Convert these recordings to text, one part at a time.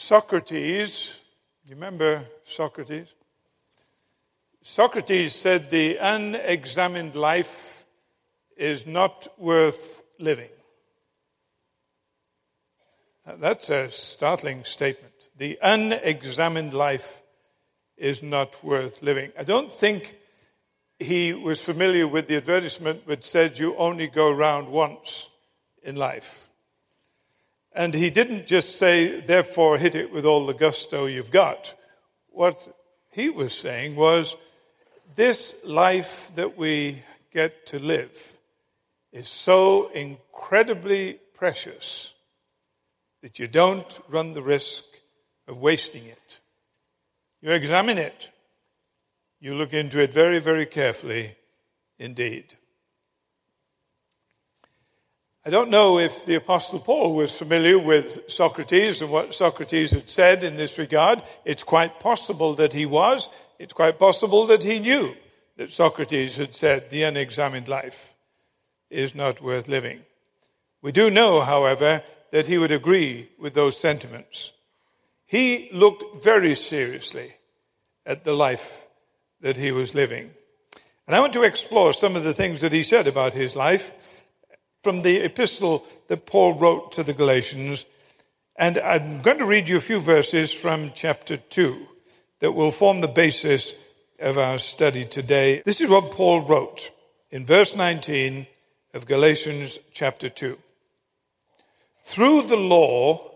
Socrates, remember Socrates? Socrates said the unexamined life is not worth living. That's a startling statement. The unexamined life is not worth living. I don't think he was familiar with the advertisement which said you only go round once in life. And he didn't just say, therefore, hit it with all the gusto you've got. What he was saying was, this life that we get to live is so incredibly precious that you don't run the risk of wasting it. You examine it. You look into it very, very carefully indeed. I don't know if the Apostle Paul was familiar with Socrates and what Socrates had said in this regard. It's quite possible that he was. It's quite possible that he knew that Socrates had said the unexamined life is not worth living. We do know, however, that he would agree with those sentiments. He looked very seriously at the life that he was living. And I want to explore some of the things that he said about his life from the epistle that Paul wrote to the Galatians. And I'm going to read you a few verses from chapter 2 that will form the basis of our study today. This is what Paul wrote in verse 19 of Galatians chapter 2. Through the law,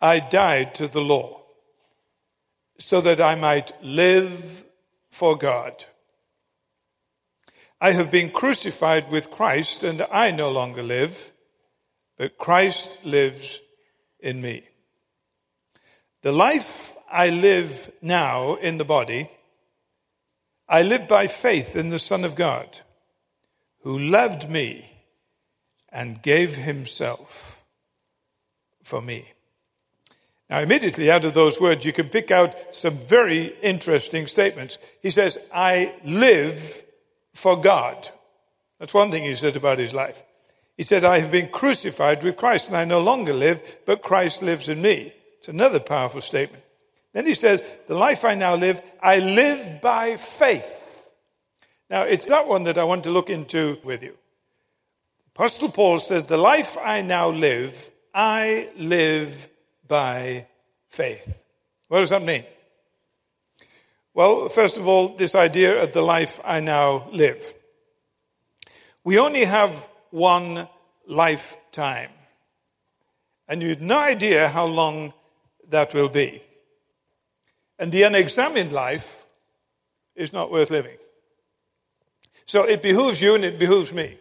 I died to the law so that I might live for God. I have been crucified with Christ, and I no longer live, but Christ lives in me. The life I live now in the body, I live by faith in the Son of God, who loved me and gave himself for me. Now, immediately out of those words, you can pick out some very interesting statements. He says, I live for God. That's one thing he said about his life. He said, I have been crucified with Christ and I no longer live, but Christ lives in me. It's another powerful statement. Then he says, the life I now live, I live by faith. Now, it's that one that I want to look into with you. Apostle Paul says, the life I now live, I live by faith. What does that mean? Well, first of all, this idea of the life I now live. We only have one lifetime. And you have no idea how long that will be. And the unexamined life is not worth living. So it behooves you and it behooves me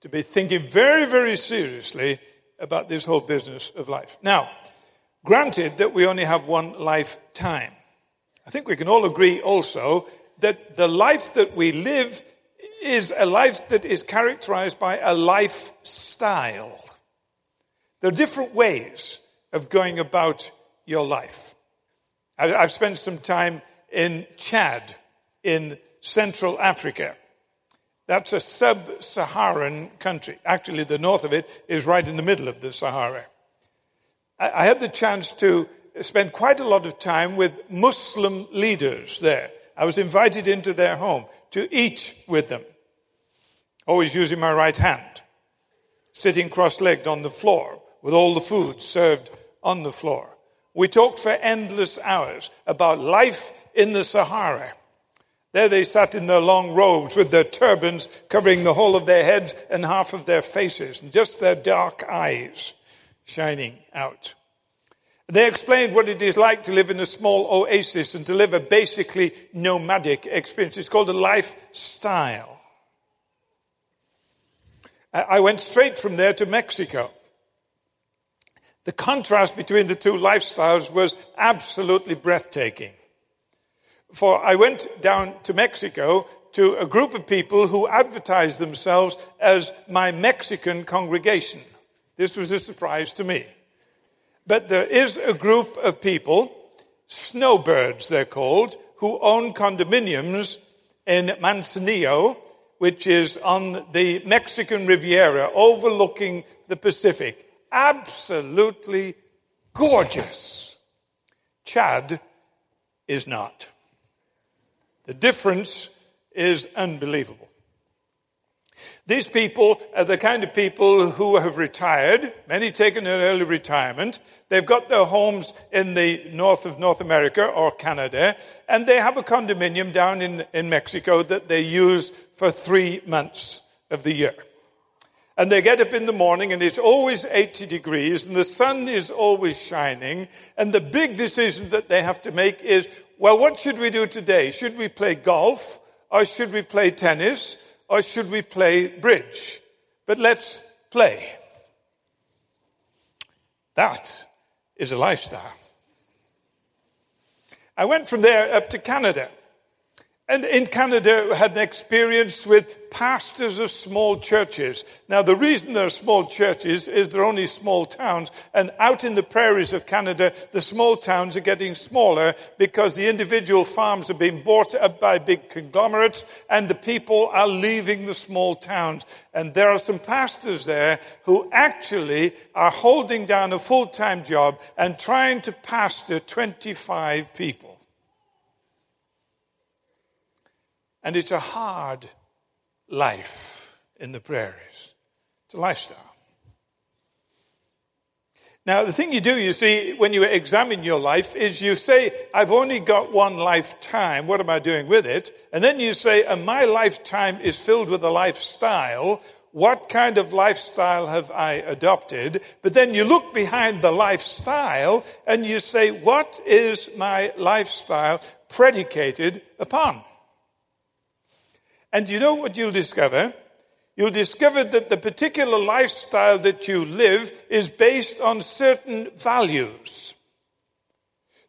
to be thinking very, very seriously about this whole business of life. Now, Granted that we only have one lifetime. I think we can all agree also that the life that we live is a life that is characterized by a lifestyle. There are different ways of going about your life. I've spent some time in Chad, in Central Africa. That's a sub Saharan country. Actually, the north of it is right in the middle of the Sahara. I had the chance to spend quite a lot of time with Muslim leaders there. I was invited into their home to eat with them, always using my right hand, sitting cross legged on the floor with all the food served on the floor. We talked for endless hours about life in the Sahara. There they sat in their long robes with their turbans covering the whole of their heads and half of their faces, and just their dark eyes shining out. They explained what it is like to live in a small oasis and to live a basically nomadic experience. It's called a lifestyle. Uh, I went straight from there to Mexico. The contrast between the two lifestyles was absolutely breathtaking. For I went down to Mexico to a group of people who advertised themselves as my Mexican congregation. This was a surprise to me. But there is a group of people, snowbirds they're called, who own condominiums in Manzanillo, which is on the Mexican Riviera overlooking the Pacific. Absolutely gorgeous. Chad is not. The difference is unbelievable. These people are the kind of people who have retired, many taken an early retirement. They've got their homes in the north of North America or Canada, and they have a condominium down in, in Mexico that they use for three months of the year. And they get up in the morning and it's always 80 degrees and the sun is always shining. And the big decision that they have to make is, well, what should we do today? Should we play golf or should we play tennis or should we play bridge? But let's play. That is a lifestyle. I went from there up to Canada. And in Canada, I had an experience with pastors of small churches. Now, the reason they're small churches is they're only small towns. And out in the prairies of Canada, the small towns are getting smaller because the individual farms are being bought up by big conglomerates and the people are leaving the small towns. And there are some pastors there who actually are holding down a full-time job and trying to pastor 25 people. And it's a hard life in the prairies. It's a lifestyle. Now, the thing you do, you see, when you examine your life is you say, I've only got one lifetime. What am I doing with it? And then you say, and my lifetime is filled with a lifestyle. What kind of lifestyle have I adopted? But then you look behind the lifestyle and you say, what is my lifestyle predicated upon? And you know what you'll discover? You'll discover that the particular lifestyle that you live is based on certain values.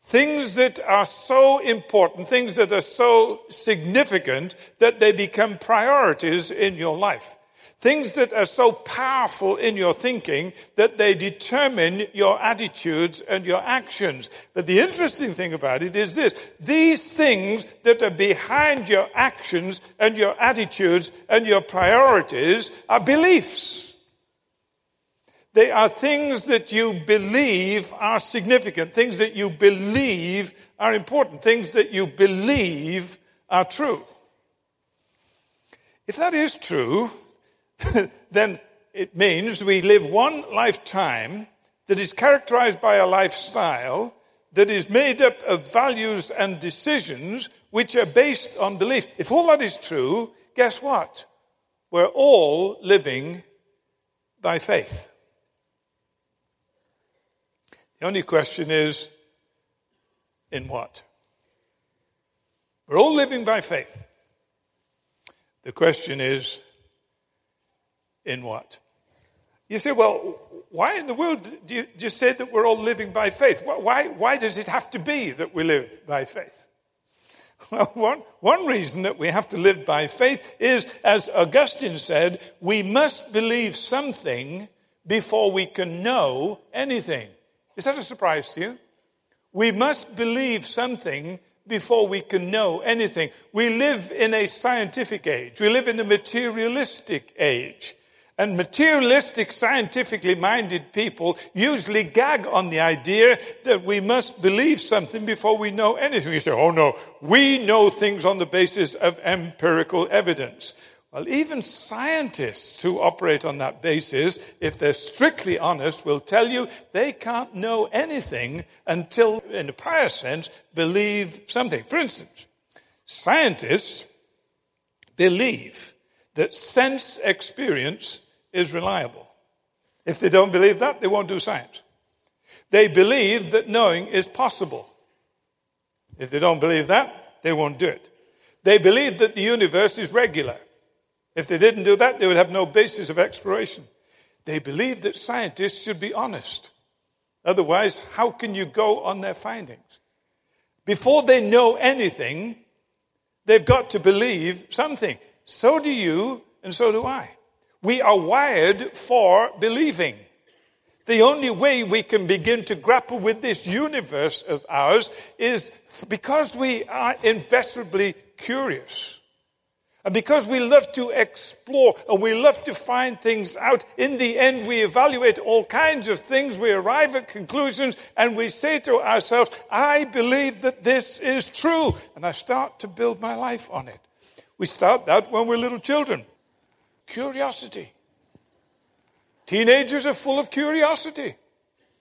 Things that are so important, things that are so significant that they become priorities in your life. Things that are so powerful in your thinking that they determine your attitudes and your actions. But the interesting thing about it is this. These things that are behind your actions and your attitudes and your priorities are beliefs. They are things that you believe are significant, things that you believe are important, things that you believe are true. If that is true, then it means we live one lifetime that is characterized by a lifestyle that is made up of values and decisions which are based on belief. If all that is true, guess what? We're all living by faith. The only question is, in what? We're all living by faith. The question is, in what? You say, well, why in the world do you just say that we're all living by faith? Why, why does it have to be that we live by faith? Well, one, one reason that we have to live by faith is, as Augustine said, we must believe something before we can know anything. Is that a surprise to you? We must believe something before we can know anything. We live in a scientific age. We live in a materialistic age. And materialistic, scientifically minded people usually gag on the idea that we must believe something before we know anything. You say, oh no, we know things on the basis of empirical evidence. Well, even scientists who operate on that basis, if they're strictly honest, will tell you they can't know anything until, in a prior sense, believe something. For instance, scientists believe that sense experience is reliable. If they don't believe that, they won't do science. They believe that knowing is possible. If they don't believe that, they won't do it. They believe that the universe is regular. If they didn't do that, they would have no basis of exploration. They believe that scientists should be honest. Otherwise, how can you go on their findings? Before they know anything, they've got to believe something. So do you, and so do I. We are wired for believing. The only way we can begin to grapple with this universe of ours is because we are inveterably curious. And because we love to explore and we love to find things out, in the end we evaluate all kinds of things, we arrive at conclusions, and we say to ourselves, I believe that this is true. And I start to build my life on it. We start that when we're little children. Curiosity. Teenagers are full of curiosity.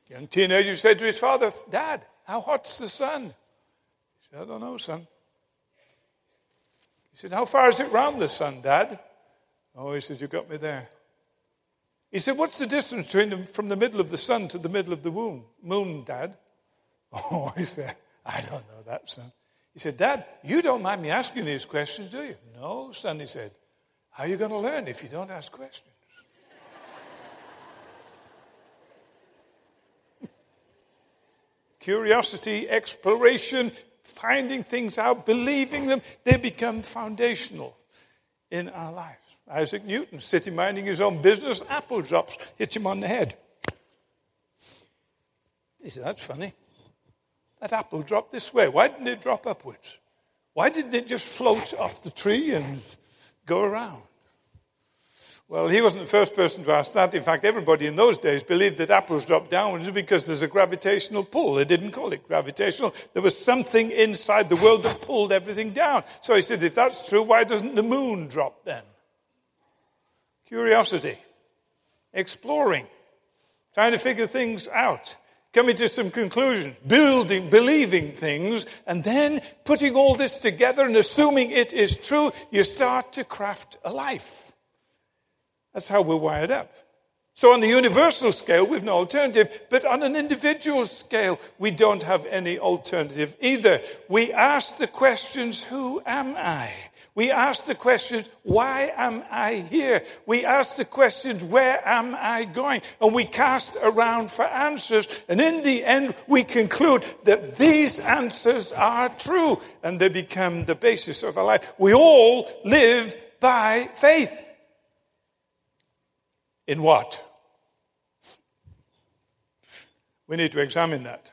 Young teenager said to his father, Dad, how hot's the sun? He said, I don't know, son. He said, How far is it round the sun, Dad? Oh, he said, You got me there. He said, What's the distance between them from the middle of the sun to the middle of the moon, moon, Dad? Oh, he said, I don't know that, son. He said, Dad, you don't mind me asking these questions, do you? No, son, he said. How are you going to learn if you don't ask questions? Curiosity, exploration, finding things out, believing them, they become foundational in our lives. Isaac Newton, sitting minding his own business, apple drops, hits him on the head. He said, That's funny. That apple dropped this way. Why didn't it drop upwards? Why didn't it just float off the tree and go around? Well, he wasn't the first person to ask that. In fact, everybody in those days believed that apples drop downwards because there's a gravitational pull. They didn't call it gravitational. There was something inside the world that pulled everything down. So he said, if that's true, why doesn't the moon drop then? Curiosity, exploring, trying to figure things out, coming to some conclusions, building, believing things, and then putting all this together and assuming it is true, you start to craft a life. That's how we're wired up. So on the universal scale, we've no alternative, but on an individual scale, we don't have any alternative either. We ask the questions, who am I? We ask the questions, why am I here? We ask the questions, where am I going? And we cast around for answers. And in the end, we conclude that these answers are true and they become the basis of our life. We all live by faith. In what? We need to examine that.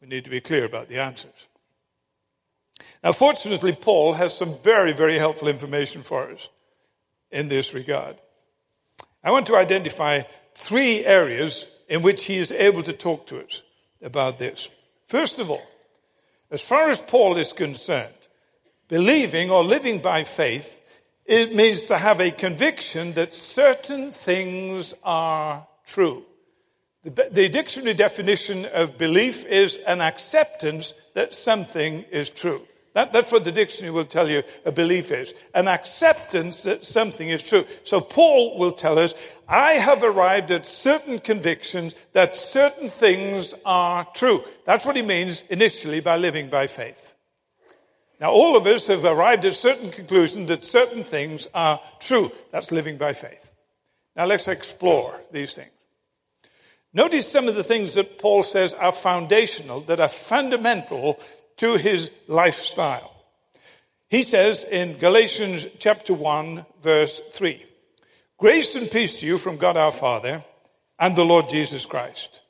We need to be clear about the answers. Now, fortunately, Paul has some very, very helpful information for us in this regard. I want to identify three areas in which he is able to talk to us about this. First of all, as far as Paul is concerned, believing or living by faith it means to have a conviction that certain things are true. The, the, dictionary definition of belief is an acceptance that something is true. That, that's what the dictionary will tell you a belief is. An acceptance that something is true. So Paul will tell us, I have arrived at certain convictions that certain things are true. That's what he means initially by living by faith. Now, all of us have arrived at certain conclusions that certain things are true. That's living by faith. Now, let's explore these things. Notice some of the things that Paul says are foundational, that are fundamental to his lifestyle. He says in Galatians chapter 1, verse 3 Grace and peace to you from God our Father and the Lord Jesus Christ,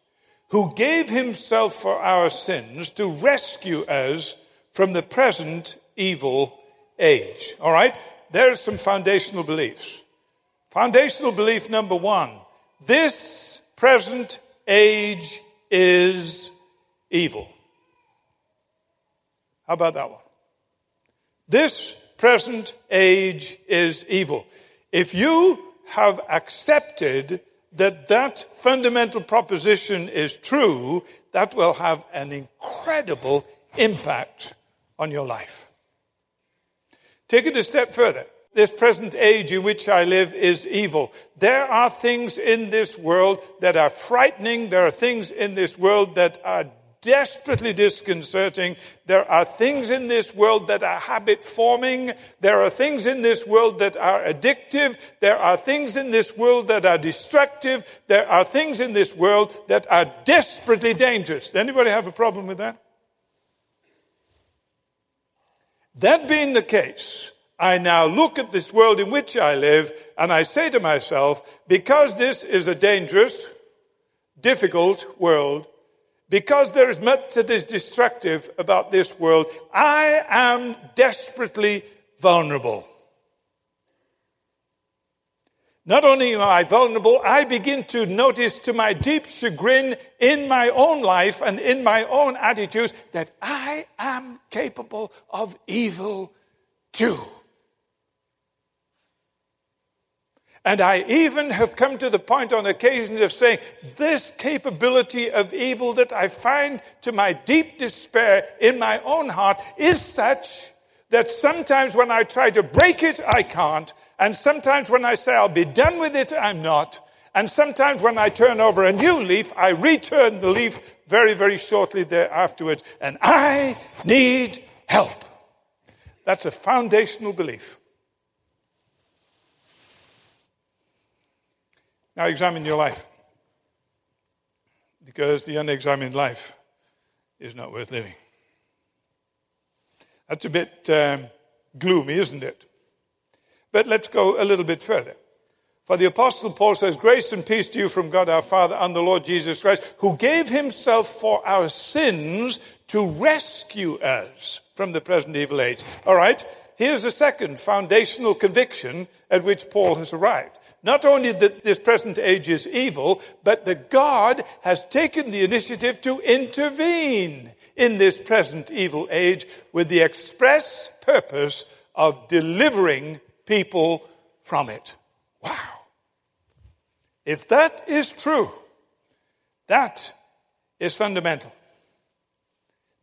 who gave himself for our sins to rescue us from the present evil age. All right? There's some foundational beliefs. Foundational belief number one this present age is evil. How about that one? This present age is evil. If you have accepted that that fundamental proposition is true, that will have an incredible impact on your life. Take it a step further. This present age in which I live is evil. There are things in this world that are frightening. There are things in this world that are desperately disconcerting. There are things in this world that are habit forming. There are things in this world that are addictive. There are things in this world that are destructive. There are things in this world that are desperately dangerous. Anybody have a problem with that? That being the case, I now look at this world in which I live and I say to myself, because this is a dangerous, difficult world, because there is much that is destructive about this world, I am desperately, vulnerable. Not only am I vulnerable, I begin to notice to my deep chagrin in my own life and in my own attitudes that I am capable of evil too. And I even have come to the point on occasion of saying, this capability of evil that I find to my deep despair in my own heart is such that sometimes when I try to break it, I can't. And sometimes when I say I'll be done with it, I'm not. And sometimes when I turn over a new leaf, I return the leaf very, very shortly there afterwards. And I need help. That's a foundational belief. Now examine your life. Because the unexamined life is not worth living. That's a bit um, gloomy, isn't it? But let's go a little bit further. For the Apostle Paul says, Grace and peace to you from God our Father and the Lord Jesus Christ, who gave himself for our sins to rescue us from the present evil age. All right, here's a second foundational conviction at which Paul has arrived. Not only that this present age is evil, but that God has taken the initiative to intervene in this present evil age with the express purpose of delivering people from it. Wow. If that is true, that is fundamental.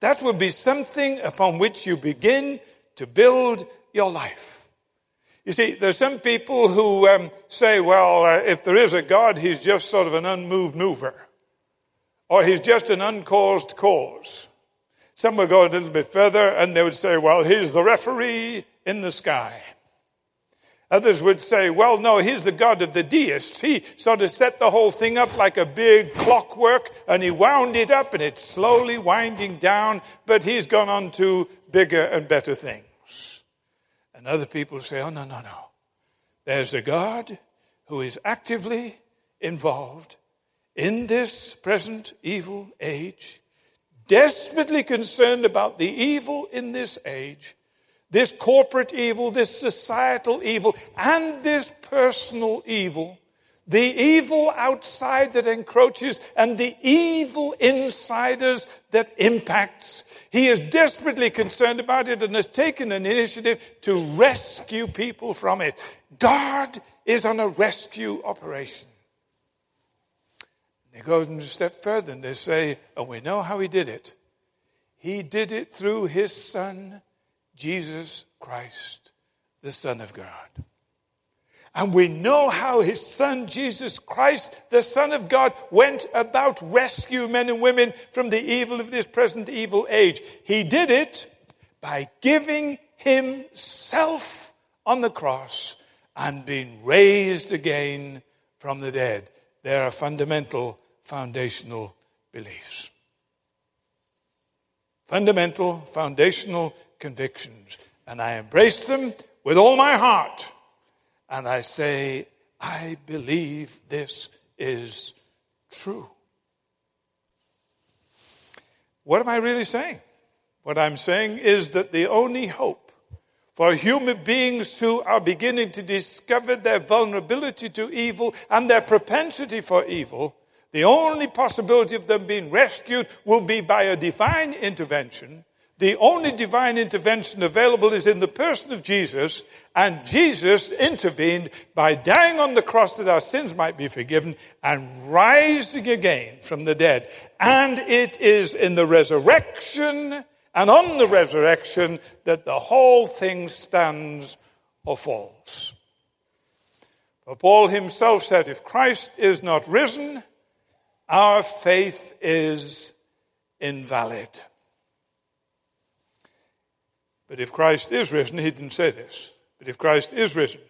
That will be something upon which you begin to build your life. You see, there's some people who um, say, well, uh, if there is a God, he's just sort of an unmoved mover. Or he's just an uncaused cause. Some would go a little bit further and they would say, well, he's the referee in the sky. Others would say, well, no, he's the God of the deists. He sort of set the whole thing up like a big clockwork and he wound it up and it's slowly winding down, but he's gone on to bigger and better things. And other people say, oh, no, no, no. There's a God who is actively involved in this present evil age desperately concerned about the evil in this age, this corporate evil, this societal evil, and this personal evil, the evil outside that encroaches and the evil insiders that impacts. He is desperately concerned about it and has taken an initiative to rescue people from it. God is on a rescue operation. They go a step further and they say, and we know how he did it. He did it through his son, Jesus Christ, the Son of God. And we know how his son, Jesus Christ, the Son of God, went about rescue men and women from the evil of this present evil age. He did it by giving himself on the cross and being raised again from the dead. There are fundamental foundational beliefs. Fundamental, foundational convictions. And I embrace them with all my heart. And I say, I believe this is true. What am I really saying? What I'm saying is that the only hope for human beings who are beginning to discover their vulnerability to evil and their propensity for evil the only possibility of them being rescued will be by a divine intervention. The only divine intervention available is in the person of Jesus, and Jesus intervened by dying on the cross that our sins might be forgiven and rising again from the dead. And it is in the resurrection and on the resurrection that the whole thing stands or falls. For Paul himself said, if Christ is not risen, our faith is invalid. But if Christ is risen, he didn't say this, but if Christ is risen,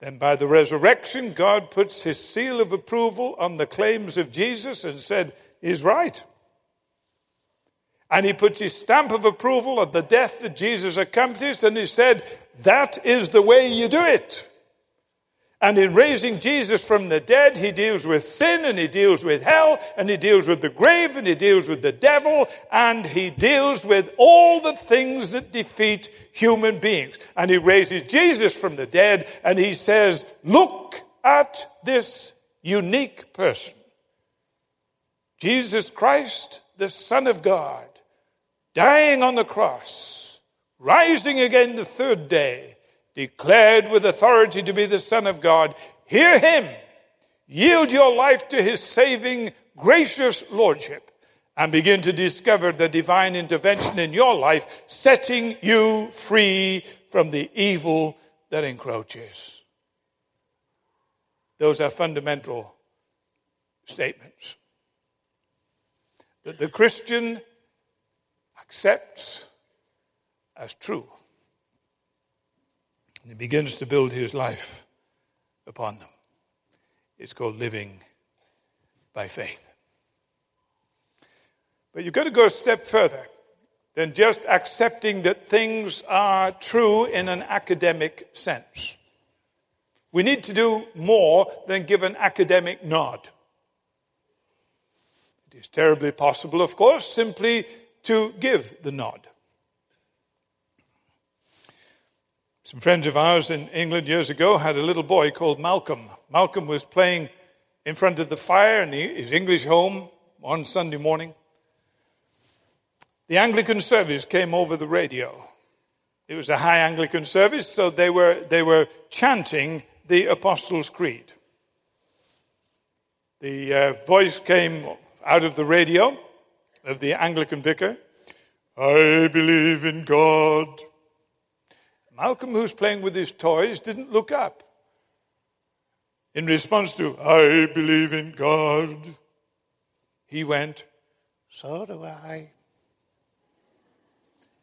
then by the resurrection, God puts his seal of approval on the claims of Jesus and said, He's right. And he puts his stamp of approval on the death that Jesus accomplished, and he said, That is the way you do it. And in raising Jesus from the dead, he deals with sin and he deals with hell and he deals with the grave and he deals with the devil and he deals with all the things that defeat human beings. And he raises Jesus from the dead and he says, look at this unique person. Jesus Christ, the Son of God, dying on the cross, rising again the third day, declared with authority to be the Son of God, hear him, yield your life to his saving, gracious Lordship, and begin to discover the divine intervention in your life, setting you free from the evil that encroaches. Those are fundamental statements. That the Christian accepts as true and he begins to build his life upon them. It's called living by faith. But you've got to go a step further than just accepting that things are true in an academic sense. We need to do more than give an academic nod. It is terribly possible, of course, simply to give the nod. Some friends of ours in England years ago had a little boy called Malcolm. Malcolm was playing in front of the fire in his English home on Sunday morning. The Anglican service came over the radio. It was a high Anglican service, so they were, they were chanting the Apostles' Creed. The uh, voice came out of the radio of the Anglican vicar. I believe in God, Malcolm, who's playing with his toys, didn't look up. In response to, I believe in God, he went, So do I.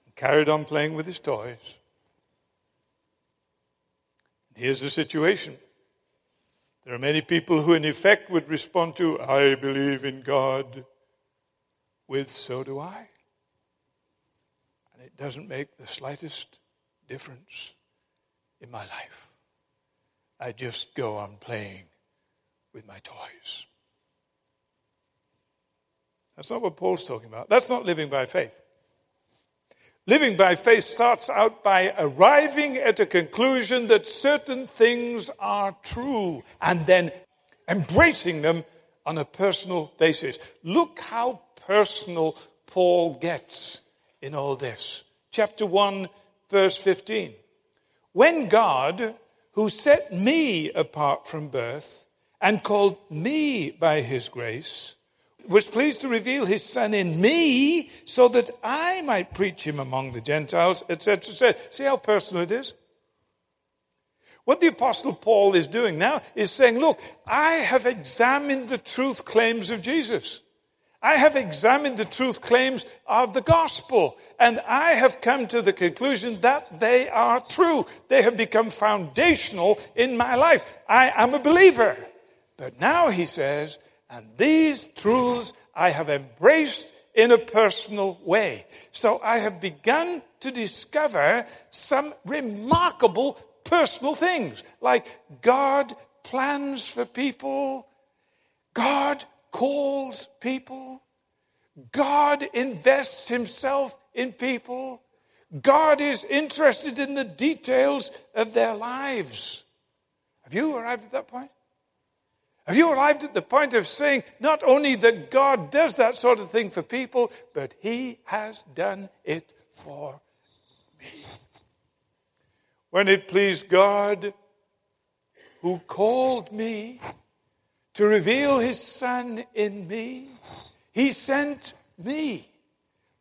And carried on playing with his toys. Here's the situation. There are many people who, in effect, would respond to, I believe in God, with, So do I. And it doesn't make the slightest difference in my life. I just go on playing with my toys. That's not what Paul's talking about. That's not living by faith. Living by faith starts out by arriving at a conclusion that certain things are true and then embracing them on a personal basis. Look how personal Paul gets in all this. Chapter 1, verse 15. When God, who set me apart from birth and called me by his grace, was pleased to reveal his son in me so that I might preach him among the Gentiles, etc. etc. See how personal it is? What the Apostle Paul is doing now is saying, Look, I have examined the truth claims of Jesus. I have examined the truth claims of the gospel, and I have come to the conclusion that they are true. They have become foundational in my life. I am a believer. But now he says, and these truths I have embraced in a personal way. So I have begun to discover some remarkable personal things, like God plans for people, God calls people. God invests himself in people. God is interested in the details of their lives. Have you arrived at that point? Have you arrived at the point of saying not only that God does that sort of thing for people, but He has done it for me? When it pleased God, who called me to reveal his son in me. He sent me.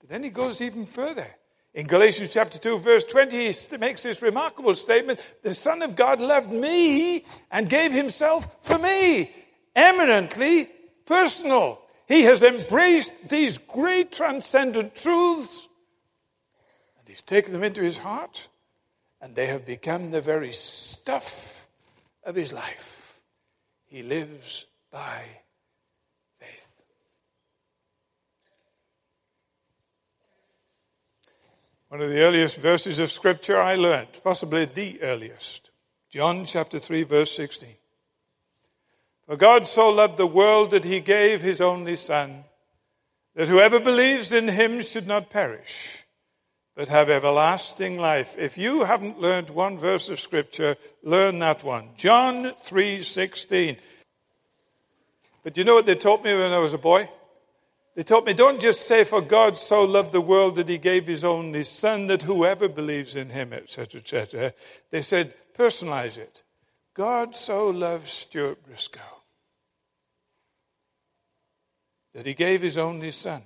But then he goes even further. In Galatians chapter 2, verse 20, he makes this remarkable statement The Son of God loved me and gave himself for me. Eminently personal. He has embraced these great transcendent truths and he's taken them into his heart, and they have become the very stuff of his life. He lives by faith. One of the earliest verses of Scripture I learned, possibly the earliest, John chapter 3, verse 16. For God so loved the world that he gave his only Son, that whoever believes in him should not perish, but have everlasting life. If you haven't learned one verse of scripture, learn that one. John 3:16. But you know what they taught me when I was a boy? They taught me don't just say, For God so loved the world that he gave his only Son, that whoever believes in him, etc., etc. They said, personalize it. God so loved Stuart Briscoe that he gave his only Son.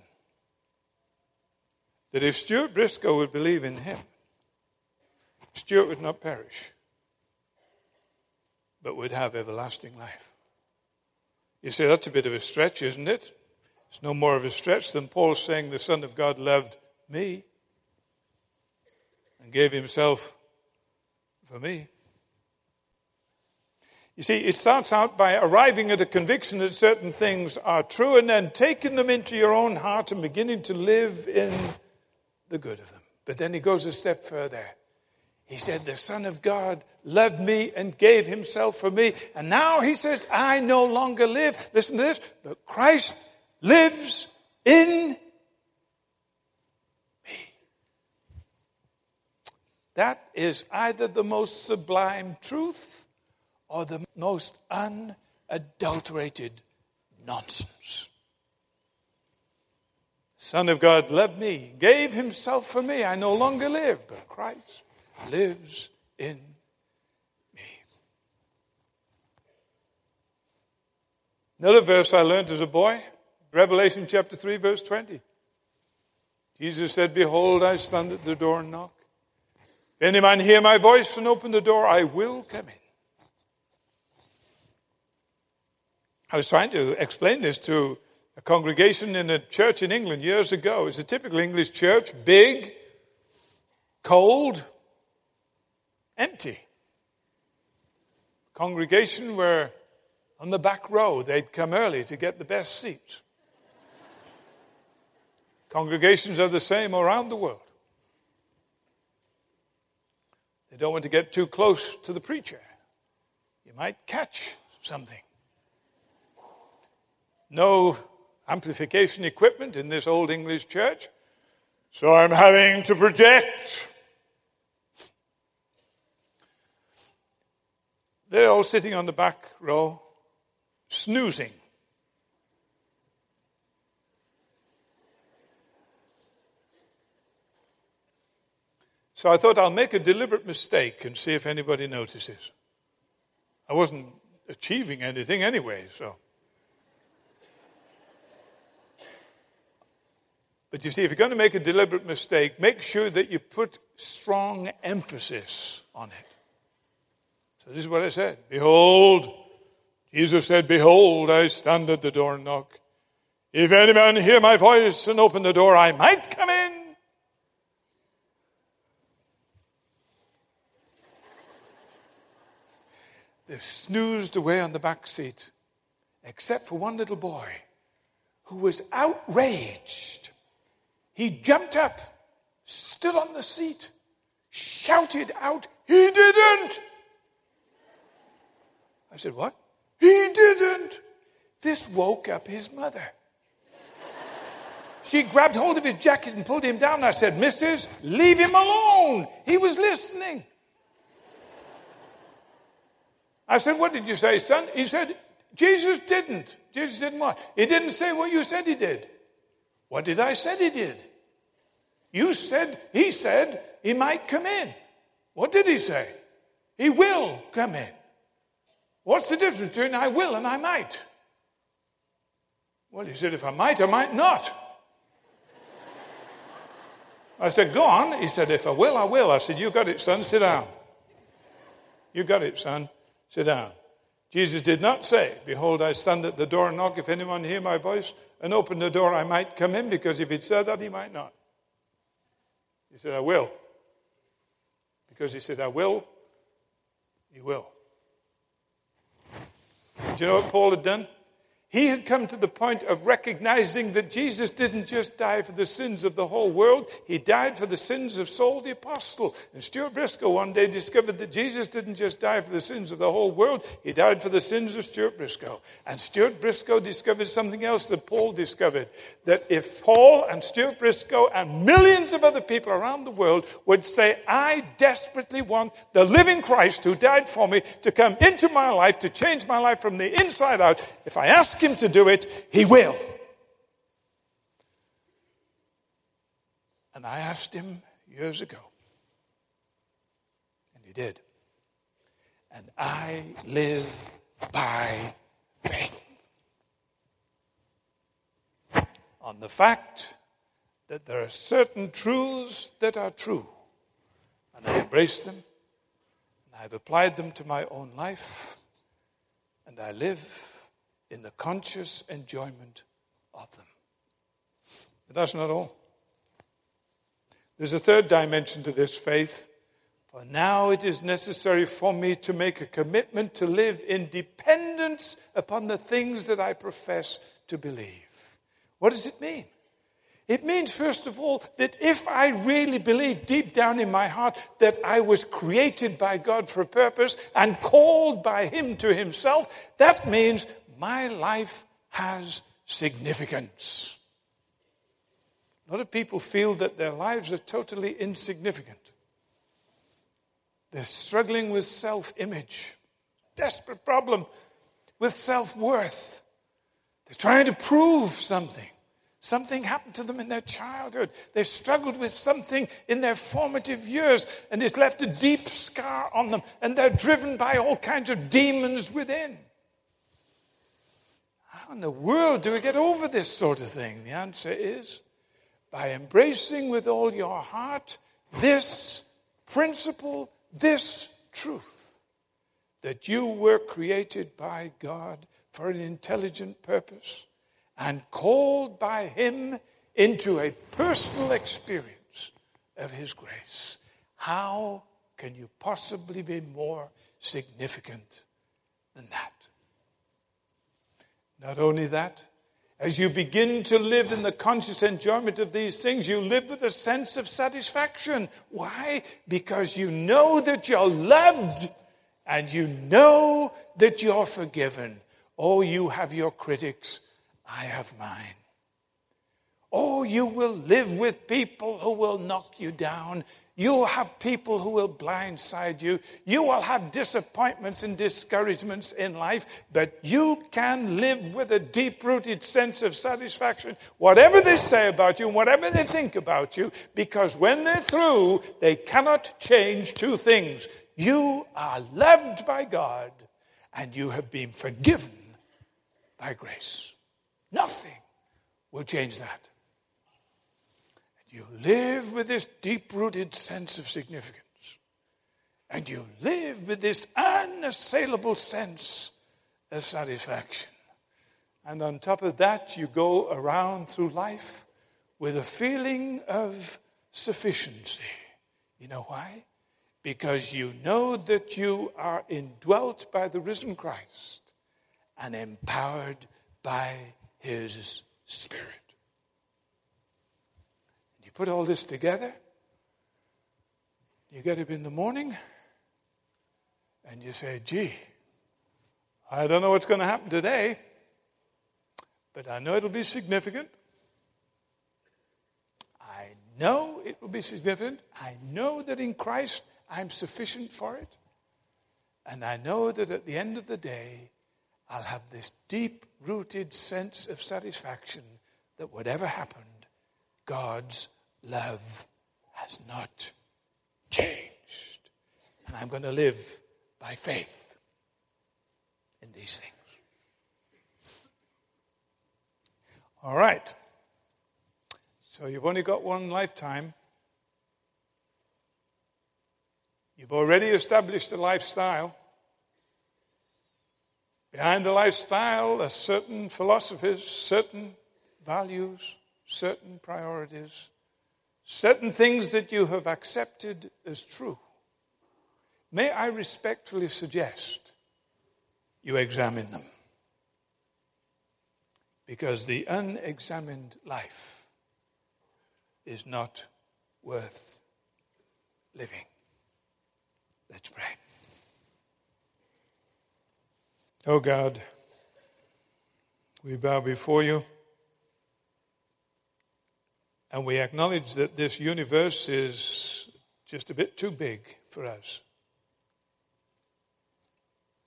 That if Stuart Briscoe would believe in him, Stuart would not perish, but would have everlasting life. You say, that's a bit of a stretch, isn't it? It's no more of a stretch than Paul saying the Son of God loved me and gave himself for me. You see, it starts out by arriving at a conviction that certain things are true and then taking them into your own heart and beginning to live in the good of them. But then he goes a step further. He said, The Son of God loved me and gave himself for me. And now he says, I no longer live. Listen to this, but Christ lives in me. That is either the most sublime truth or the most unadulterated nonsense. Son of God loved me, gave himself for me. I no longer live, but Christ lives in me. Another verse I learned as a boy Revelation chapter 3, verse 20. Jesus said, Behold, I stand at the door and knock. If any man hear my voice and open the door, I will come in. I was trying to explain this to a congregation in a church in England years ago. It's a typical English church, big, cold, empty. Congregation were on the back row. They'd come early to get the best seats. Congregations are the same around the world. They don't want to get too close to the preacher. You might catch something. No amplification equipment in this old English church, so I'm having to project. They're all sitting on the back row, snoozing. So I thought I'll make a deliberate mistake and see if anybody notices. I wasn't achieving anything anyway, so. But you see, if you're going to make a deliberate mistake, make sure that you put strong emphasis on it. So this is what I said Behold, Jesus said, Behold, I stand at the door and knock. If any man hear my voice and open the door, I might come in They snoozed away on the back seat, except for one little boy who was outraged. He jumped up, stood on the seat, shouted out, He didn't! I said, What? He didn't! This woke up his mother. She grabbed hold of his jacket and pulled him down. I said, Mrs., leave him alone. He was listening. I said, What did you say, son? He said, Jesus didn't. Jesus didn't what? He didn't say what you said he did. What did I say he did? You said, he said he might come in. What did he say? He will come in. What's the difference between I will and I might? Well, he said, if I might, I might not. I said, go on. He said, if I will, I will. I said, you got it, son. Sit down. You got it, son. Sit down. Jesus did not say, Behold, I stand at the door and knock. If anyone hear my voice and open the door, I might come in, because if he'd said that, he might not. He said, I will. Because he said, I will, he will. Do you know what Paul had done? He had come to the point of recognizing that Jesus didn't just die for the sins of the whole world, he died for the sins of Saul the apostle. And Stuart Briscoe one day discovered that Jesus didn't just die for the sins of the whole world, he died for the sins of Stuart Briscoe. And Stuart Briscoe discovered something else that Paul discovered that if Paul and Stuart Briscoe and millions of other people around the world would say, I desperately want the living Christ who died for me to come into my life, to change my life from the inside out, if I ask him to do it, he will. And I asked him years ago, and he did. And I live by faith. On the fact that there are certain truths that are true, and I embrace them, and I've applied them to my own life, and I live in the conscious enjoyment of them. But that's not all. There's a third dimension to this faith. For now it is necessary for me to make a commitment to live in dependence upon the things that I profess to believe. What does it mean? It means, first of all, that if I really believe deep down in my heart that I was created by God for a purpose and called by Him to Himself, that means my life has significance. A lot of people feel that their lives are totally insignificant. They're struggling with self image, desperate problem with self worth. They're trying to prove something. Something happened to them in their childhood. They've struggled with something in their formative years, and it's left a deep scar on them, and they're driven by all kinds of demons within. How in the world do we get over this sort of thing? The answer is by embracing with all your heart this principle, this truth that you were created by God for an intelligent purpose and called by Him into a personal experience of His grace. How can you possibly be more significant than that? Not only that, as you begin to live in the conscious enjoyment of these things, you live with a sense of satisfaction. Why? Because you know that you're loved and you know that you're forgiven. Oh, you have your critics, I have mine. Oh, you will live with people who will knock you down You'll have people who will blindside you. You will have disappointments and discouragements in life, but you can live with a deep rooted sense of satisfaction, whatever they say about you and whatever they think about you, because when they're through, they cannot change two things. You are loved by God and you have been forgiven by grace. Nothing will change that. You live with this deep rooted sense of significance. And you live with this unassailable sense of satisfaction. And on top of that, you go around through life with a feeling of sufficiency. You know why? Because you know that you are indwelt by the risen Christ and empowered by his Spirit put all this together, you get up in the morning and you say, gee, I don't know what's going to happen today, but I know it'll be significant. I know it will be significant. I know that in Christ I'm sufficient for it. And I know that at the end of the day, I'll have this deep rooted sense of satisfaction that whatever happened, God's love has not changed. And I'm going to live by faith in these things. All right. So you've only got one lifetime. You've already established a lifestyle. Behind the lifestyle are certain philosophies, certain values, certain priorities certain things that you have accepted as true, may I respectfully suggest you examine them. Because the unexamined life is not worth living. Let's pray. Oh God, we bow before you and we acknowledge that this universe is just a bit too big for us.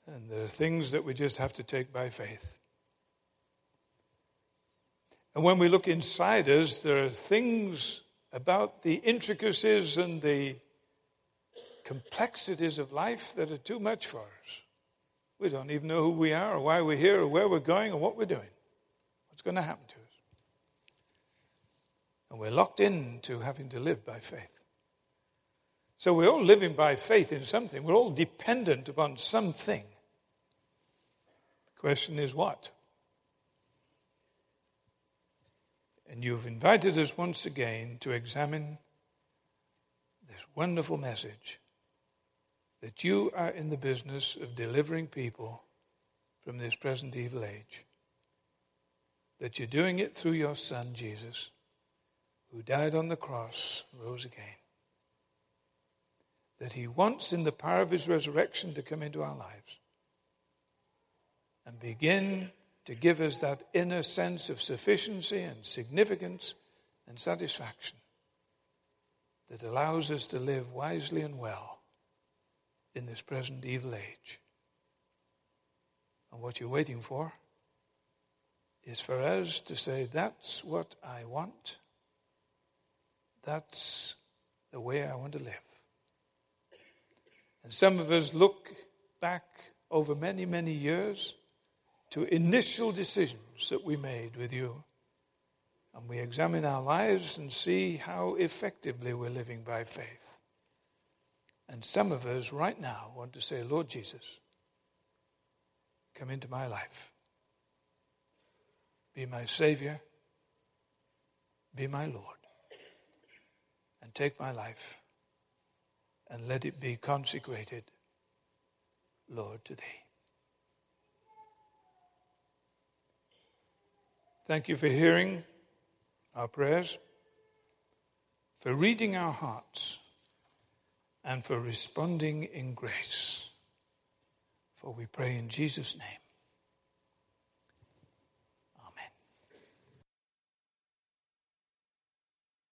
And there are things that we just have to take by faith. And when we look inside us, there are things about the intricacies and the complexities of life that are too much for us. We don't even know who we are or why we're here or where we're going or what we're doing. What's going to happen to us? And we're locked into having to live by faith. So we're all living by faith in something. We're all dependent upon something. The question is what? And you've invited us once again to examine this wonderful message that you are in the business of delivering people from this present evil age. That you're doing it through your Son, Jesus, who died on the cross, rose again. That he wants, in the power of his resurrection, to come into our lives and begin to give us that inner sense of sufficiency and significance and satisfaction that allows us to live wisely and well in this present evil age. And what you're waiting for is for us to say, That's what I want. That's the way I want to live. And some of us look back over many, many years to initial decisions that we made with you. And we examine our lives and see how effectively we're living by faith. And some of us right now want to say, Lord Jesus, come into my life. Be my Savior. Be my Lord. Take my life and let it be consecrated, Lord, to Thee. Thank you for hearing our prayers, for reading our hearts, and for responding in grace. For we pray in Jesus' name.